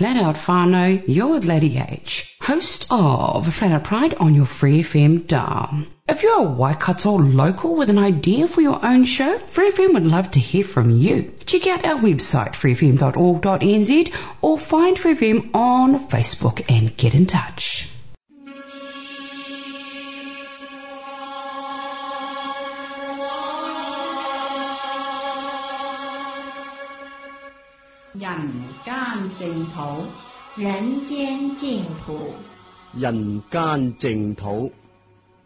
Flat Out Whānau, you're Lady H, host of Flat Out Pride on your Free FM dial. If you're a Waikato local with an idea for your own show, Free FM would love to hear from you. Check out our website, freefm.org.nz, or find Free FM on Facebook and get in touch. 土，人间净土。人間淨土，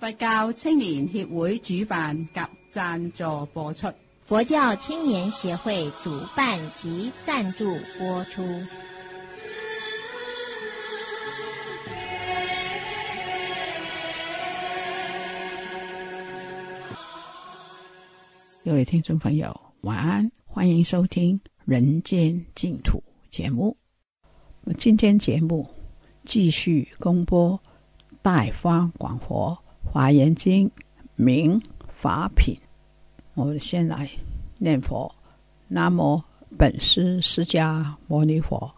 佛教青年协会主办及赞助播出。佛教青年協會主辦及贊助播出。各位听众朋友，晚安，欢迎收听《人间净土》节目。今天节目继续公播《大方广佛华严经》明法品。我们先来念佛：南无本师释迦牟尼佛，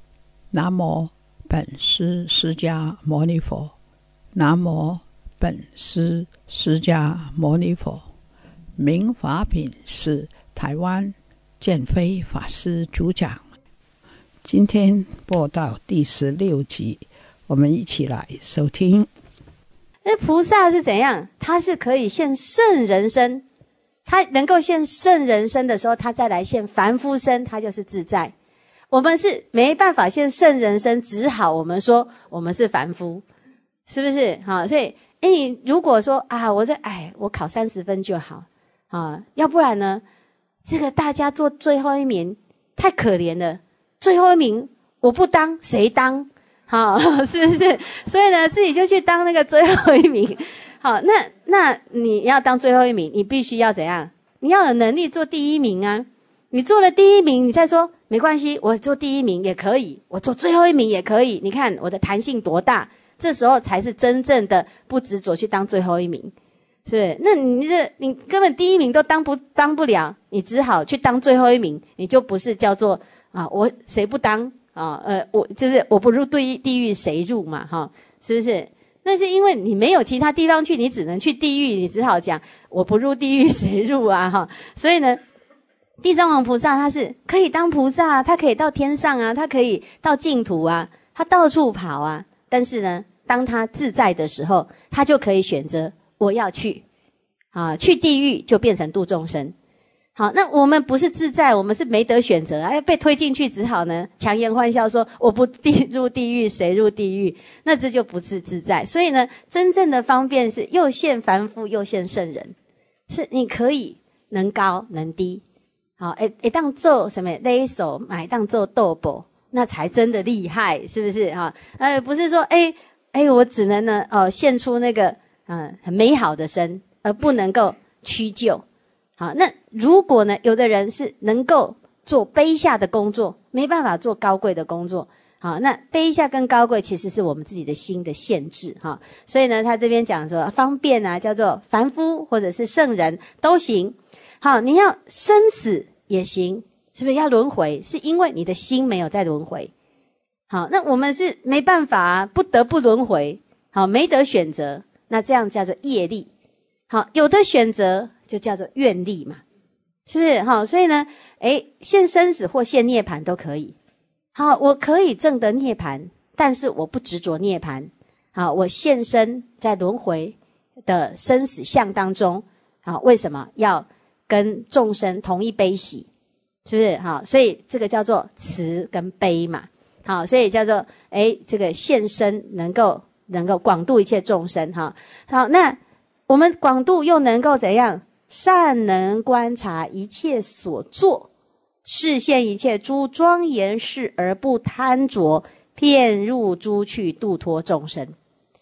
南无本师释迦牟尼佛，南无本师释迦牟尼佛。明法品是台湾建飞法师主讲。今天播到第十六集，我们一起来收听。那菩萨是怎样？他是可以现圣人身，他能够现圣人身的时候，他再来现凡夫身，他就是自在。我们是没办法现圣人身，只好我们说我们是凡夫，是不是？好，所以，哎，你如果说啊，我这哎，我考三十分就好。啊，要不然呢？这个大家做最后一名太可怜了，最后一名我不当谁当？好，是不是？所以呢，自己就去当那个最后一名。好，那那你要当最后一名，你必须要怎样？你要有能力做第一名啊！你做了第一名，你再说没关系，我做第一名也可以，我做最后一名也可以。你看我的弹性多大？这时候才是真正的不执着去当最后一名。是不是？那你这你根本第一名都当不当不了，你只好去当最后一名，你就不是叫做啊，我谁不当啊？呃，我就是我不入地地狱谁入嘛？哈，是不是？那是因为你没有其他地方去，你只能去地狱，你只好讲我不入地狱谁入啊？哈，所以呢，地藏王菩萨他是可以当菩萨，他可以到天上啊，他可以到净土啊，他到处跑啊。但是呢，当他自在的时候，他就可以选择。我要去，啊，去地狱就变成度众生。好，那我们不是自在，我们是没得选择，哎，被推进去，只好呢强颜欢笑说我不地 入地狱，谁入地狱？那这就不是自在。所以呢，真正的方便是又现凡夫又现圣人，是你可以能高能低。好，哎哎，当做什么勒手买当做豆腐，那才真的厉害，是不是？哈，呃，不是说哎哎，我只能呢哦现出那个。嗯，很美好的身，而不能够屈就。好，那如果呢，有的人是能够做卑下的工作，没办法做高贵的工作。好，那卑下跟高贵其实是我们自己的心的限制。哈，所以呢，他这边讲说方便啊，叫做凡夫或者是圣人都行。好，你要生死也行，是不是要轮回？是因为你的心没有在轮回。好，那我们是没办法，不得不轮回。好，没得选择。那这样叫做业力，好，有的选择就叫做愿力嘛，是不是？哈，所以呢，诶，现生死或现涅盘都可以。好，我可以证得涅盘，但是我不执着涅盘。好，我现身在轮回的生死相当中。好，为什么要跟众生同一悲喜？是不是？好，所以这个叫做慈跟悲嘛。好，所以叫做诶，这个现身能够。能够广度一切众生，哈好，那我们广度又能够怎样？善能观察一切所作，视现一切诸庄严事而不贪着，骗入诸去度脱众生。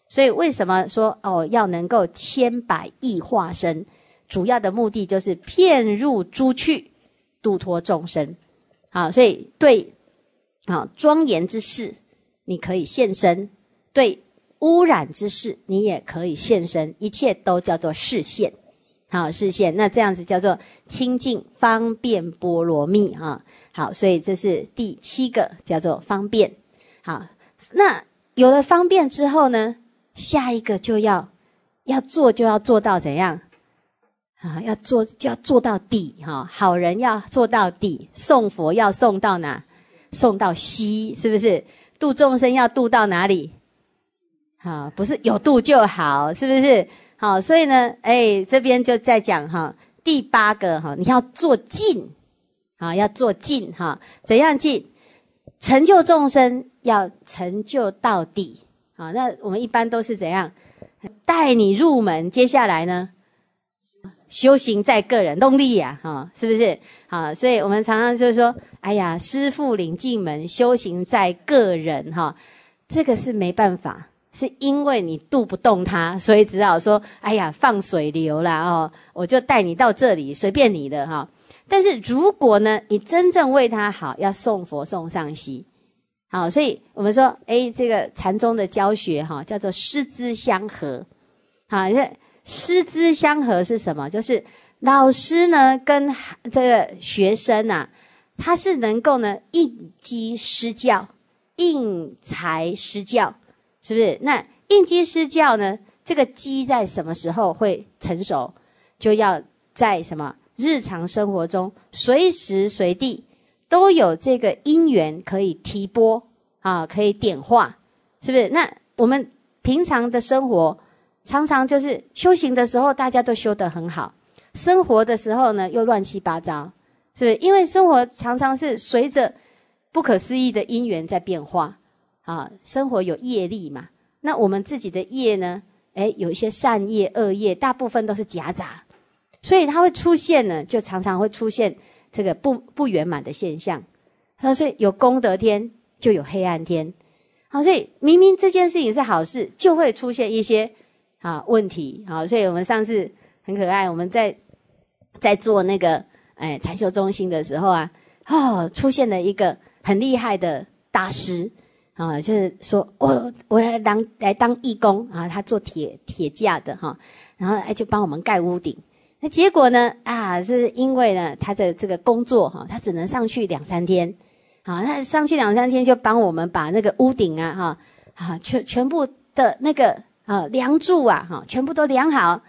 所以为什么说哦要能够千百亿化身？主要的目的就是骗入诸去，度脱众生。好，所以对啊庄严之事。你可以现身；对污染之事，你也可以现身。一切都叫做视线，好视线。那这样子叫做清净方便波罗蜜啊。好，所以这是第七个，叫做方便。好，那有了方便之后呢，下一个就要要做，就要做到怎样？啊，要做就要做到底哈，好人要做到底，送佛要送到哪？送到西，是不是？度众生要度到哪里？好，不是有度就好，是不是？好，所以呢，哎，这边就在讲哈，第八个哈，你要做尽，啊，要做尽哈，怎样尽？成就众生要成就到底，好，那我们一般都是怎样带你入门？接下来呢？修行在个人，动力呀，哈，是不是？好，所以我们常常就是说，哎呀，师父领进门，修行在个人，哈，这个是没办法，是因为你渡不动他，所以只好说，哎呀，放水流啦，哦，我就带你到这里，随便你的，哈。但是如果呢，你真正为他好，要送佛送上西，好，所以我们说，哎，这个禅宗的教学，哈，叫做师资相合，好，这。师资相合是什么？就是老师呢跟这个学生呐，他是能够呢应机施教，应才施教，是不是？那应机施教呢，这个机在什么时候会成熟？就要在什么日常生活中，随时随地都有这个因缘可以提拨啊，可以点化，是不是？那我们平常的生活。常常就是修行的时候，大家都修得很好；生活的时候呢，又乱七八糟，是不是？因为生活常常是随着不可思议的因缘在变化啊。生活有业力嘛？那我们自己的业呢？诶，有一些善业、恶业，大部分都是夹杂，所以它会出现呢，就常常会出现这个不不圆满的现象。他所以有功德天，就有黑暗天。好，所以明明这件事情是好事，就会出现一些。啊，问题好，所以我们上次很可爱，我们在在做那个哎禅修中心的时候啊，哦，出现了一个很厉害的大师啊，就是说我我要当来当义工啊，他做铁铁架的哈，然后哎就帮我们盖屋顶，那结果呢啊，是因为呢他的这个工作哈，他只能上去两三天，啊，那上去两三天就帮我们把那个屋顶啊哈啊全全部的那个。啊，梁柱啊，哈，全部都量好，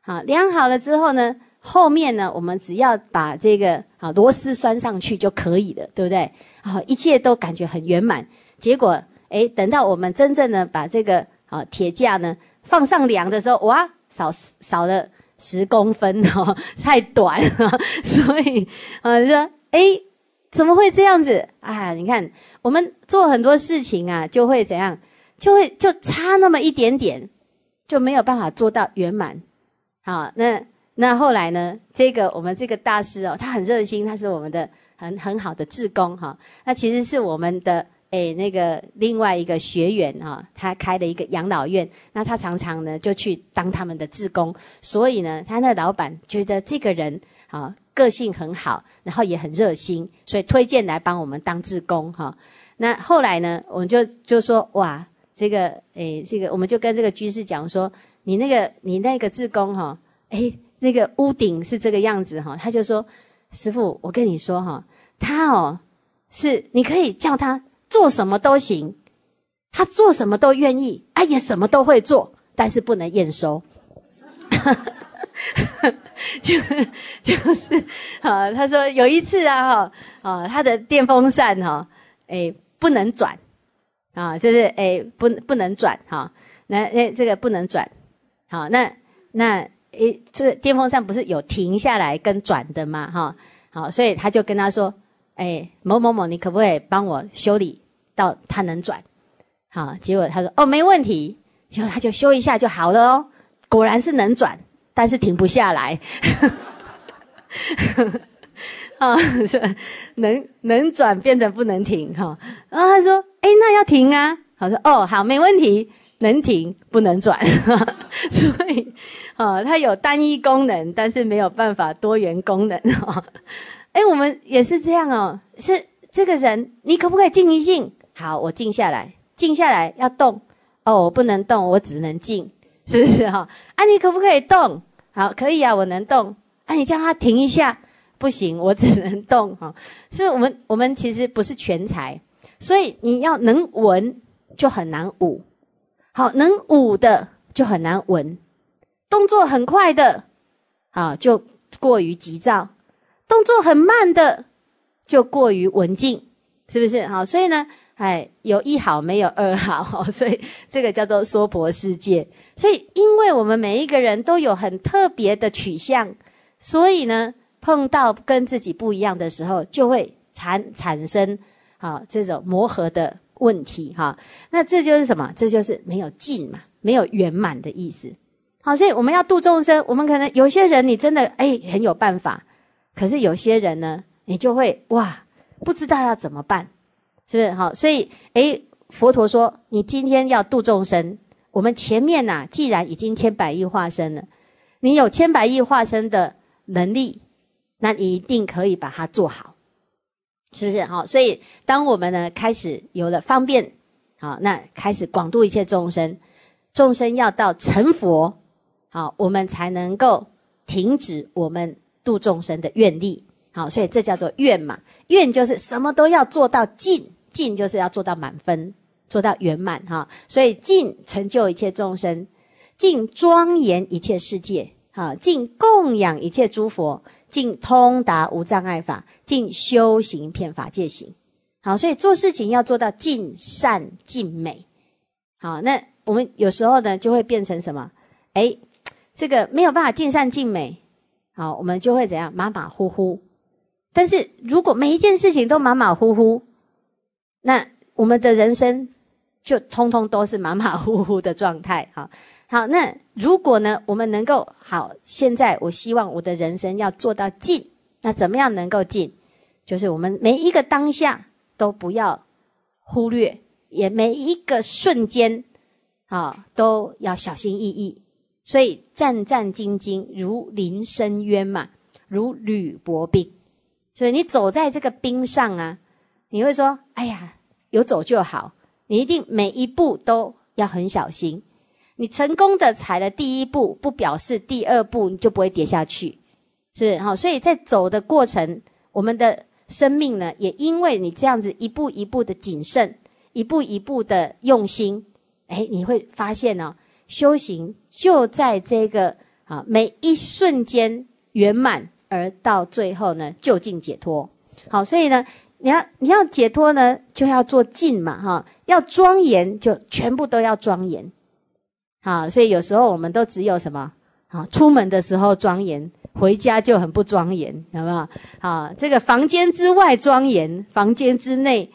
啊量好了之后呢，后面呢，我们只要把这个啊螺丝拴上去就可以了，对不对？好，一切都感觉很圆满。结果，哎，等到我们真正的把这个啊铁架呢放上梁的时候，哇，少少了十公分哦，太短了。所以啊，就说，哎，怎么会这样子啊？你看，我们做很多事情啊，就会怎样？就会就差那么一点点，就没有办法做到圆满。好，那那后来呢？这个我们这个大师哦，他很热心，他是我们的很很好的志工哈。那其实是我们的诶那个另外一个学员哈，他开了一个养老院，那他常常呢就去当他们的志工，所以呢，他那老板觉得这个人啊个性很好，然后也很热心，所以推荐来帮我们当志工哈。那后来呢，我们就就说哇。这个诶，这个我们就跟这个居士讲说，你那个你那个志工哈，诶，那个屋顶是这个样子哈，他就说，师傅，我跟你说哈，他哦是你可以叫他做什么都行，他做什么都愿意，啊也什么都会做，但是不能验收，就就是啊，他说有一次啊哈啊，他的电风扇哈，诶不能转。啊，就是诶，不不能转哈，那那这个不能转，好，那那诶，这个电风扇不是有停下来跟转的吗？哈，好，所以他就跟他说，诶，某某某，你可不可以帮我修理到它能转？好，结果他说，哦，没问题，结果他就修一下就好了哦，果然是能转，但是停不下来。啊，是 能能转变成不能停哈。然后他说：“哎，那要停啊。”他说：“哦，好，没问题，能停不能转。所以，啊，它有单一功能，但是没有办法多元功能哈。哎，我们也是这样哦。是这个人，你可不可以静一静？好，我静下来，静下来要动，哦，我不能动，我只能静，是不是哈？啊，你可不可以动？好，可以啊，我能动。啊，你叫他停一下，不行，我只能动哈。所以，我们我们其实不是全才，所以你要能文就很难武，好，能武的就很难文，动作很快的，啊，就过于急躁；动作很慢的，就过于文静，是不是？好，所以呢。哎，有一好没有二好，所以这个叫做娑婆世界。所以，因为我们每一个人都有很特别的取向，所以呢，碰到跟自己不一样的时候，就会产产生啊这种磨合的问题哈。那这就是什么？这就是没有尽嘛，没有圆满的意思。好，所以我们要度众生，我们可能有些人你真的哎很有办法，可是有些人呢，你就会哇不知道要怎么办。是不是好？所以，诶，佛陀说，你今天要度众生，我们前面呐，既然已经千百亿化身了，你有千百亿化身的能力，那你一定可以把它做好，是不是好？所以，当我们呢开始有了方便，好，那开始广度一切众生，众生要到成佛，好，我们才能够停止我们度众生的愿力，好，所以这叫做愿嘛，愿就是什么都要做到尽。尽就是要做到满分，做到圆满哈，所以尽成就一切众生，尽庄严一切世界，哈，尽供养一切诸佛，尽通达无障碍法，尽修行遍法界行。好，所以做事情要做到尽善尽美。好，那我们有时候呢就会变成什么？哎，这个没有办法尽善尽美，好，我们就会怎样马马虎虎。但是如果每一件事情都马马虎虎，那我们的人生就通通都是马马虎虎的状态，哈，好。那如果呢，我们能够好，现在我希望我的人生要做到尽，那怎么样能够尽？就是我们每一个当下都不要忽略，也每一个瞬间啊都要小心翼翼。所以战战兢兢，如临深渊嘛，如履薄冰。所以你走在这个冰上啊。你会说：“哎呀，有走就好。”你一定每一步都要很小心。你成功的踩了第一步，不表示第二步你就不会跌下去，是好。所以在走的过程，我们的生命呢，也因为你这样子一步一步的谨慎，一步一步的用心，哎，你会发现呢，修行就在这个啊每一瞬间圆满，而到最后呢，就近解脱。好，所以呢。你要你要解脱呢，就要做静嘛，哈，要庄严就全部都要庄严，好，所以有时候我们都只有什么，好，出门的时候庄严，回家就很不庄严，有没有？好，这个房间之外庄严，房间之内，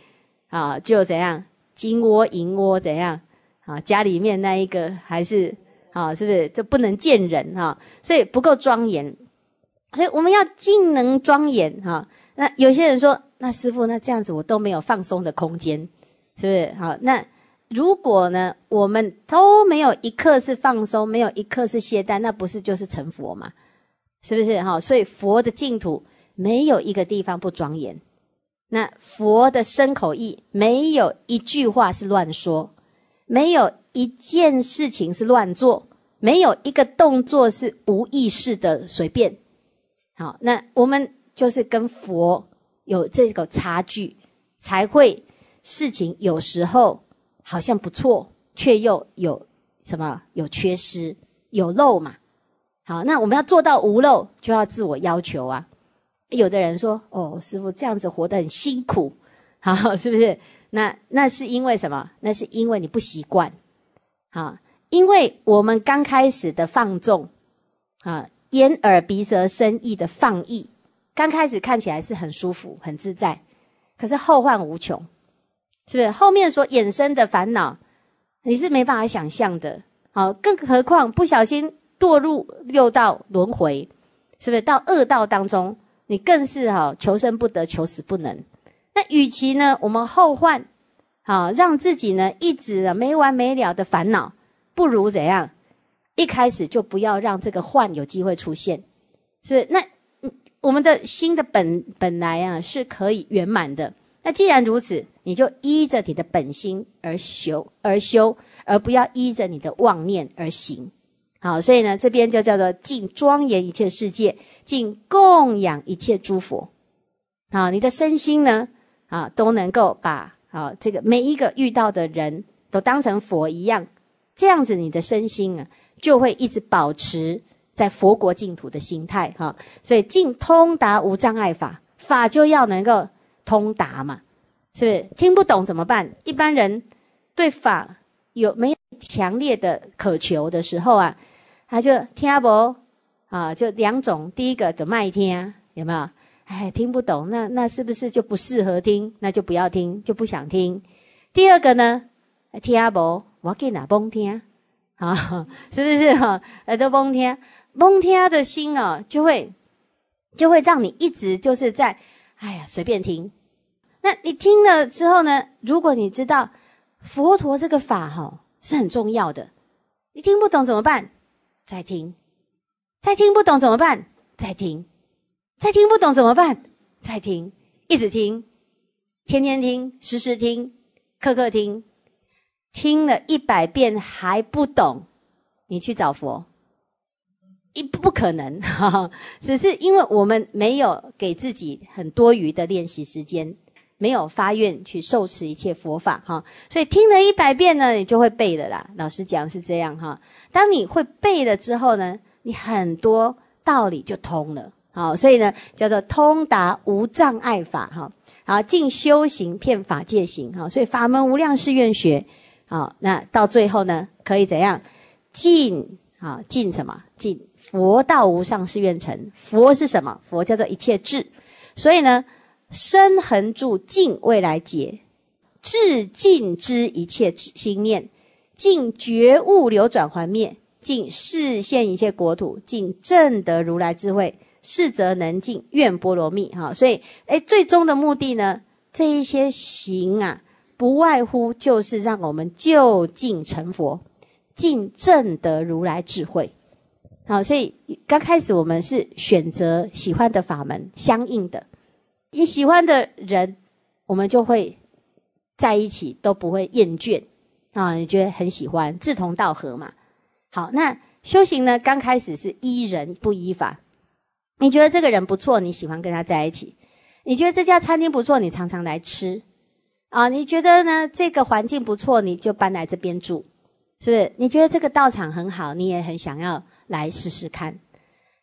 啊，就怎样金窝银窝怎样，啊，家里面那一个还是，啊，是不是就不能见人哈？所以不够庄严，所以我们要尽能庄严哈。那有些人说。那师傅，那这样子我都没有放松的空间，是不是？好，那如果呢，我们都没有一刻是放松，没有一刻是懈怠，那不是就是成佛吗？是不是？哈，所以佛的净土没有一个地方不庄严，那佛的身口意没有一句话是乱说，没有一件事情是乱做，没有一个动作是无意识的随便。好，那我们就是跟佛。有这个差距，才会事情有时候好像不错，却又有什么有缺失、有漏嘛？好，那我们要做到无漏，就要自我要求啊。有的人说：“哦，师傅这样子活得很辛苦，好，是不是？”那那是因为什么？那是因为你不习惯，啊，因为我们刚开始的放纵，啊，眼耳鼻舌身意的放逸。刚开始看起来是很舒服、很自在，可是后患无穷，是不是？后面所衍生的烦恼，你是没办法想象的。好，更何况不小心堕入六道轮回，是不是？到恶道当中，你更是哈求生不得、求死不能。那与其呢，我们后患，好让自己呢一直没完没了的烦恼，不如怎样？一开始就不要让这个患有机会出现，是不是？那。我们的心的本本来啊是可以圆满的，那既然如此，你就依着你的本心而修而修，而不要依着你的妄念而行。好，所以呢，这边就叫做尽庄严一切世界，尽供养一切诸佛。好，你的身心呢，啊，都能够把啊这个每一个遇到的人都当成佛一样，这样子你的身心啊，就会一直保持在佛国净土的心态哈。所以尽通达无障碍法，法就要能够通达嘛，是不是？听不懂怎么办？一般人对法有没有强烈的渴求的时候啊？他就听不啊，就两种，第一个就卖听，有没有？哎，听不懂，那那是不是就不适合听？那就不要听，就不想听。第二个呢，听不，我给哪崩听啊？是不是哈？耳朵崩听，崩听的心哦，就会就会让你一直就是在，哎呀，随便听。那你听了之后呢？如果你知道佛陀这个法哈是很重要的，你听不懂怎么办？再听，再听不懂怎么办？再听，再听不懂怎么办？再听，一直听，天天听，时时听，刻刻听，听了一百遍还不懂，你去找佛，一不可能，只是因为我们没有给自己很多余的练习时间。没有发愿去受持一切佛法哈，所以听了一百遍呢，你就会背的啦。老师讲是这样哈，当你会背了之后呢，你很多道理就通了。好，所以呢叫做通达无障碍法哈。好，尽修行骗法界行哈，所以法门无量誓愿学。好，那到最后呢，可以怎样尽啊？尽什么？尽佛道无上誓愿成。佛是什么？佛叫做一切智。所以呢。身恒住尽未来劫，至尽之一切心念，尽觉悟流转还灭，尽视现一切国土，尽正得如来智慧，是则能尽愿波罗蜜。哈，所以，哎，最终的目的呢，这一些行啊，不外乎就是让我们就近成佛，尽正得如来智慧。好，所以刚开始我们是选择喜欢的法门，相应的。你喜欢的人，我们就会在一起，都不会厌倦啊！你觉得很喜欢，志同道合嘛？好，那修行呢？刚开始是依人不依法。你觉得这个人不错，你喜欢跟他在一起；你觉得这家餐厅不错，你常常来吃啊！你觉得呢？这个环境不错，你就搬来这边住，是不是？你觉得这个道场很好，你也很想要来试试看。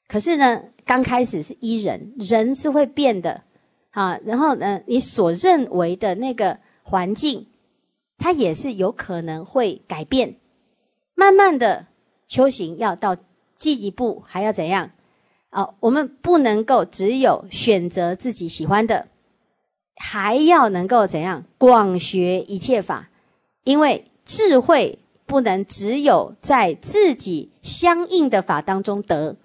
可是呢，刚开始是依人，人是会变的。啊，然后呢，你所认为的那个环境，它也是有可能会改变。慢慢的修行要到进一步，还要怎样？哦，我们不能够只有选择自己喜欢的，还要能够怎样广学一切法？因为智慧不能只有在自己相应的法当中得，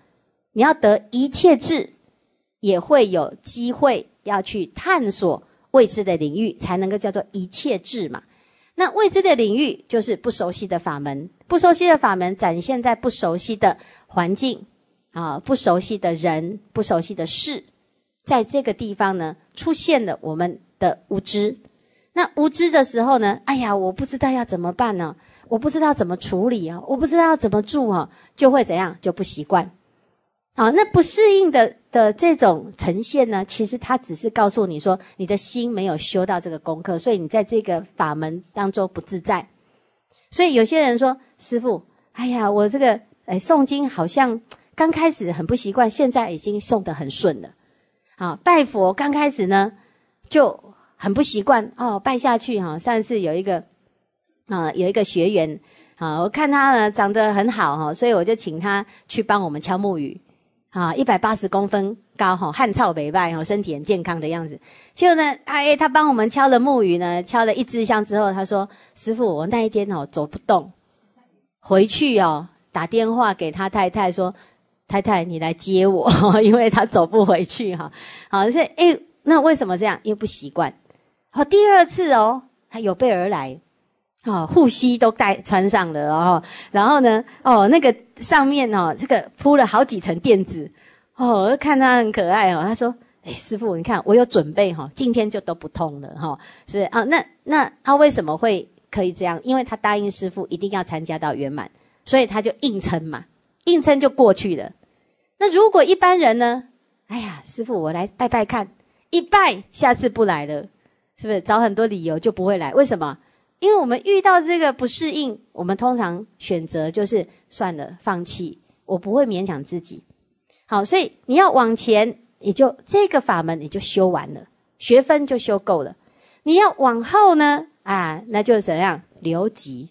你要得一切智，也会有机会。要去探索未知的领域，才能够叫做一切智嘛。那未知的领域就是不熟悉的法门，不熟悉的法门展现在不熟悉的环境啊，不熟悉的人，不熟悉的事，在这个地方呢，出现了我们的无知。那无知的时候呢，哎呀，我不知道要怎么办呢？我不知道怎么处理啊，我不知道要怎么住啊，就会怎样，就不习惯。好，那不适应的的这种呈现呢，其实它只是告诉你说，你的心没有修到这个功课，所以你在这个法门当中不自在。所以有些人说，师傅，哎呀，我这个哎诵经好像刚开始很不习惯，现在已经送得很顺了。好，拜佛刚开始呢就很不习惯哦，拜下去哈。上次有一个啊有一个学员啊，我看他呢长得很好哈，所以我就请他去帮我们敲木鱼。啊，一百八十公分高哈，汗臭北拜哈，身体很健康的样子。结果呢，哎，他帮我们敲了木鱼呢，敲了一支香之后，他说：“师傅，我那一天哦走不动，回去哦打电话给他太太说，太太你来接我，因为他走不回去哈。好，所以哎，那为什么这样？因为不习惯。好，第二次哦，他有备而来。”哦，护膝都带穿上了哦，然后呢，哦，那个上面哦，这个铺了好几层垫子，哦，我看他很可爱哦。他说：“哎，师傅，你看我有准备哈，今天就都不痛了哈，是不是啊？那那他为什么会可以这样？因为他答应师傅一定要参加到圆满，所以他就硬撑嘛，硬撑就过去了。那如果一般人呢？哎呀，师傅，我来拜拜看，一拜下次不来了，是不是找很多理由就不会来？为什么？因为我们遇到这个不适应，我们通常选择就是算了，放弃，我不会勉强自己。好，所以你要往前。你就这个法门你就修完了，学分就修够了。你要往后呢，啊，那就怎样留级，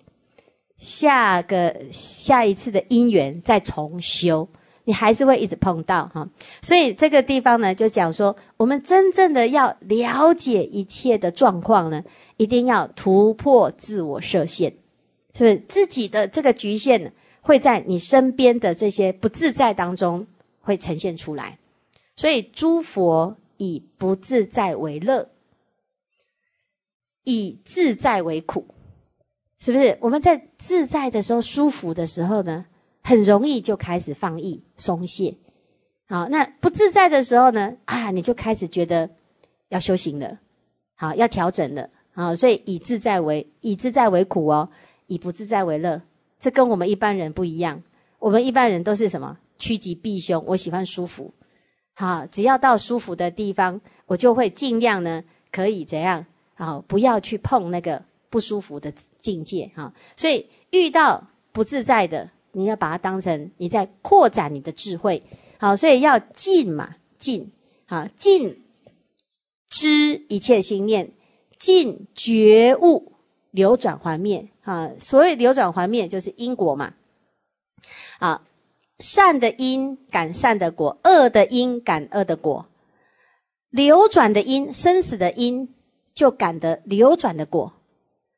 下个下一次的因缘再重修，你还是会一直碰到哈。所以这个地方呢，就讲说，我们真正的要了解一切的状况呢，一定要突破自我设限，是不是？自己的这个局限会在你身边的这些不自在当中会呈现出来。所以，诸佛以不自在为乐，以自在为苦，是不是？我们在自在的时候、舒服的时候呢，很容易就开始放逸、松懈。好，那不自在的时候呢，啊，你就开始觉得要修行了，好，要调整了。好，所以以自在为以自在为苦哦，以不自在为乐，这跟我们一般人不一样。我们一般人都是什么？趋吉避凶，我喜欢舒服。好，只要到舒服的地方，我就会尽量呢，可以怎样？好，不要去碰那个不舒服的境界。哈，所以遇到不自在的，你要把它当成你在扩展你的智慧。好，所以要尽嘛，尽。好，尽知一切心念，尽觉悟流转还灭。啊，所谓流转还灭，就是因果嘛。好。善的因感善的果，恶的因感恶的果，流转的因生死的因就感得流转的果。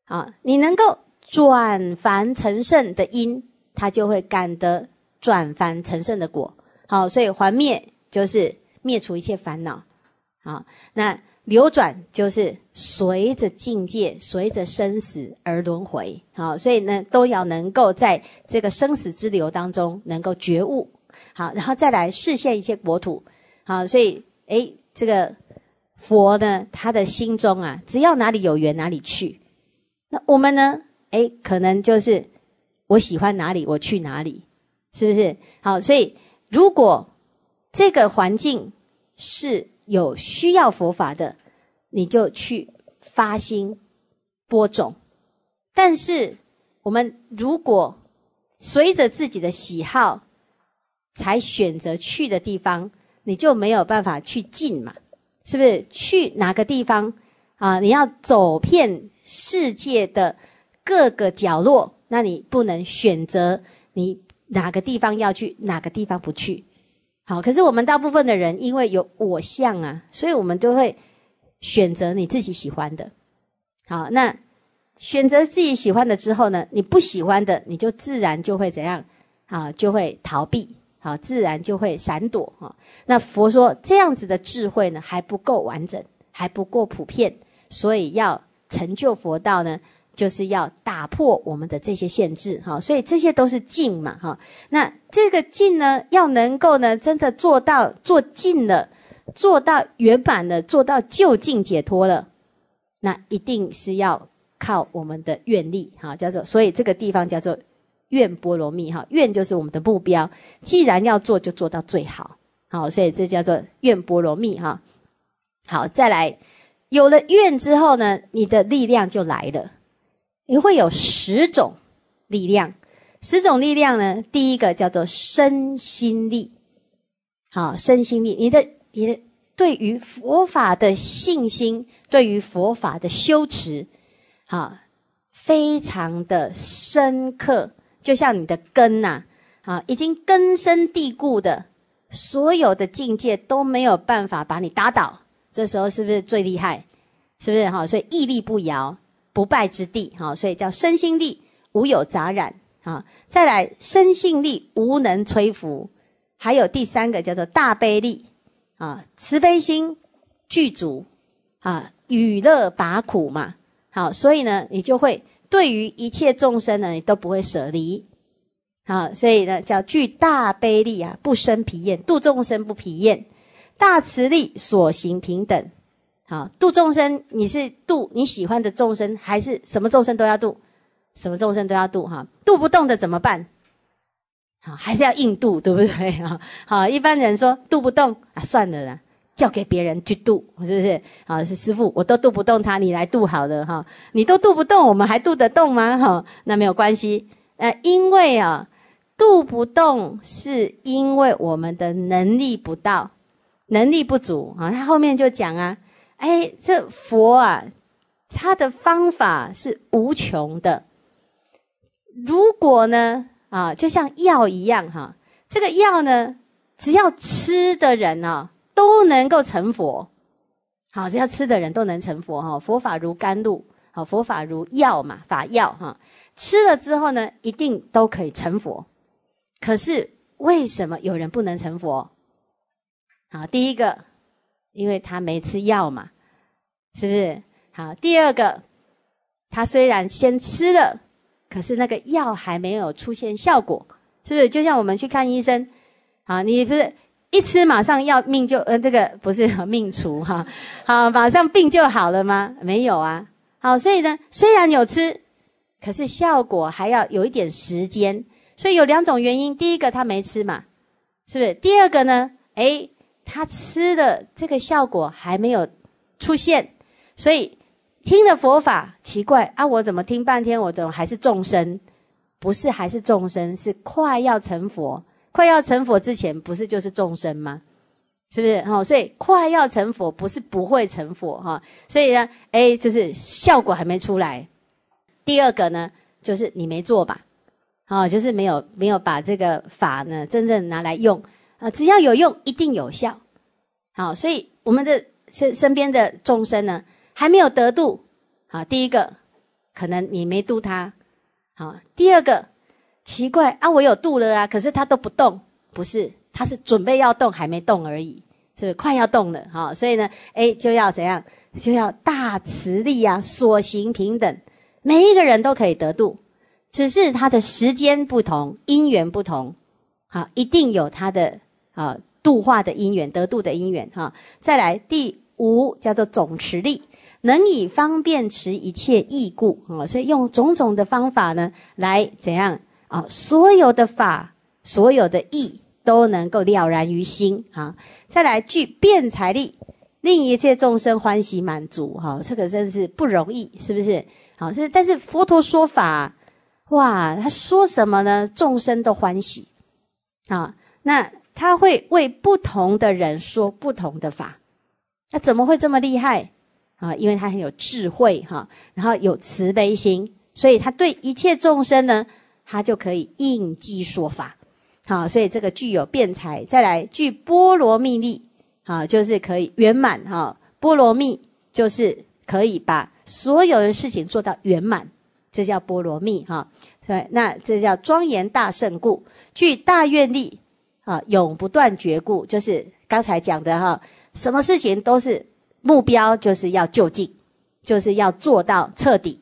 啊，你能够转凡成圣的因，他就会感得转凡成圣的果。好，所以还灭就是灭除一切烦恼。好，那。流转就是随着境界、随着生死而轮回，好，所以呢，都要能够在这个生死之流当中能够觉悟，好，然后再来视现一切国土，好，所以，诶，这个佛呢，他的心中啊，只要哪里有缘哪里去，那我们呢，诶，可能就是我喜欢哪里我去哪里，是不是？好，所以如果这个环境是。有需要佛法的，你就去发心播种。但是，我们如果随着自己的喜好才选择去的地方，你就没有办法去进嘛？是不是？去哪个地方啊？你要走遍世界的各个角落，那你不能选择你哪个地方要去，哪个地方不去。好，可是我们大部分的人因为有我相啊，所以我们都会选择你自己喜欢的。好，那选择自己喜欢的之后呢，你不喜欢的，你就自然就会怎样？啊，就会逃避，好，自然就会闪躲啊。那佛说这样子的智慧呢，还不够完整，还不够普遍，所以要成就佛道呢。就是要打破我们的这些限制，哈，所以这些都是境嘛，哈。那这个境呢，要能够呢，真的做到做尽了，做到圆满了，做到就近解脱了，那一定是要靠我们的愿力，哈，叫做，所以这个地方叫做愿波罗蜜，哈，愿就是我们的目标，既然要做，就做到最好，好，所以这叫做愿波罗蜜，哈。好，再来，有了愿之后呢，你的力量就来了。你会有十种力量，十种力量呢？第一个叫做身心力，好，身心力，你的你的对于佛法的信心，对于佛法的修持，好，非常的深刻，就像你的根呐，啊，已经根深蒂固的，所有的境界都没有办法把你打倒，这时候是不是最厉害？是不是哈？所以屹立不摇。不败之地，哈，所以叫身心力无有杂染，啊，再来身性力无能摧伏，还有第三个叫做大悲力，啊，慈悲心具足，啊，与乐拔苦嘛，好，所以呢，你就会对于一切众生呢，你都不会舍离，好，所以呢，叫具大悲力啊，不生疲厌，度众生不疲厌，大慈力，所行平等。好，度众生，你是度你喜欢的众生，还是什么众生都要度？什么众生都要度哈？度不动的怎么办？好，还是要硬度，对不对？哈，好，一般人说度不动啊，算了啦，交给别人去度，是不是？好，是师傅，我都度不动他，你来度好了哈。你都度不动，我们还度得动吗？哈，那没有关系。呃，因为啊，度不动是因为我们的能力不到，能力不足啊。他后面就讲啊，哎，这佛啊，他的方法是无穷的。如果呢？啊，就像药一样哈，这个药呢，只要吃的人呢，都能够成佛。好，只要吃的人都能成佛哈。佛法如甘露，好，佛法如药嘛，法药哈。吃了之后呢，一定都可以成佛。可是为什么有人不能成佛？好，第一个，因为他没吃药嘛，是不是？好，第二个，他虽然先吃了。可是那个药还没有出现效果，是不是？就像我们去看医生，啊，你不是一吃马上要命就呃这个不是命除哈，好马上病就好了吗？没有啊，好，所以呢，虽然有吃，可是效果还要有一点时间，所以有两种原因，第一个他没吃嘛，是不是？第二个呢，诶，他吃的这个效果还没有出现，所以。听了佛法，奇怪啊！我怎么听半天，我怎么还是众生？不是还是众生，是快要成佛。快要成佛之前，不是就是众生吗？是不是？哈，所以快要成佛，不是不会成佛哈。所以呢，哎，就是效果还没出来。第二个呢，就是你没做吧？啊，就是没有没有把这个法呢真正拿来用啊。只要有用，一定有效。好，所以我们的身身边的众生呢。还没有得度，好，第一个可能你没度他，好，第二个奇怪啊，我有度了啊，可是他都不动，不是，他是准备要动，还没动而已，是快要动了，好，所以呢，哎，就要怎样，就要大慈力啊，所行平等，每一个人都可以得度，只是他的时间不同，因缘不同，好，一定有他的啊度化的因缘，得度的因缘，哈，再来第五叫做总持力。能以方便持一切义故啊，所以用种种的方法呢，来怎样啊？所有的法，所有的义都能够了然于心啊。再来具辩才力，令一切众生欢喜满足哈。这个真是不容易，是不是？好，是但是佛陀说法，哇，他说什么呢？众生都欢喜啊。那他会为不同的人说不同的法，那怎么会这么厉害？啊，因为他很有智慧哈，然后有慈悲心，所以他对一切众生呢，他就可以应机说法。好，所以这个具有辩才，再来具波罗蜜力，啊，就是可以圆满哈。波罗蜜就是可以把所有的事情做到圆满，这叫波罗蜜哈。对，那这叫庄严大圣故，具大愿力啊，永不断绝故，就是刚才讲的哈，什么事情都是。目标就是要就近，就是要做到彻底。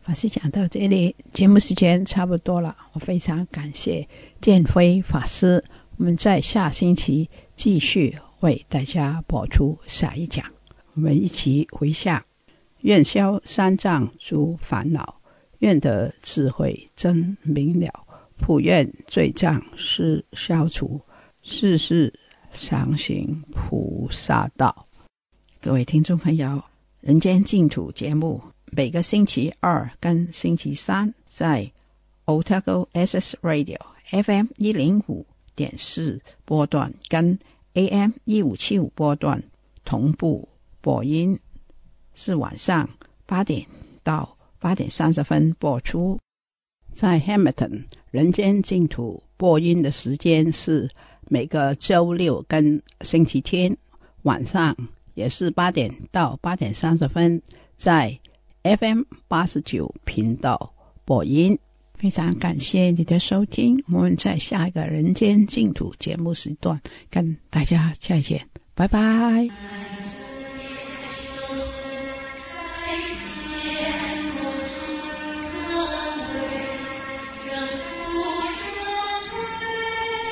法师讲到这里，节目时间差不多了。我非常感谢建辉法师，我们在下星期继续为大家播出下一讲。我们一起回向：愿消三障诸烦恼，愿得智慧真明了，普愿罪障是消除，世世常行菩萨道。各位听众朋友，《人间净土》节目每个星期二跟星期三在 Otago SS Radio FM 一零五点四波段跟 AM 一五七五波段同步播音，是晚上八点到八点三十分播出。在 Hamilton，《人间净土》播音的时间是每个周六跟星期天晚上。也是八点到八点三十分，在 FM 八十九频道播音。非常感谢你的收听，我们在下一个人间净土节目时段跟大家再见，拜拜。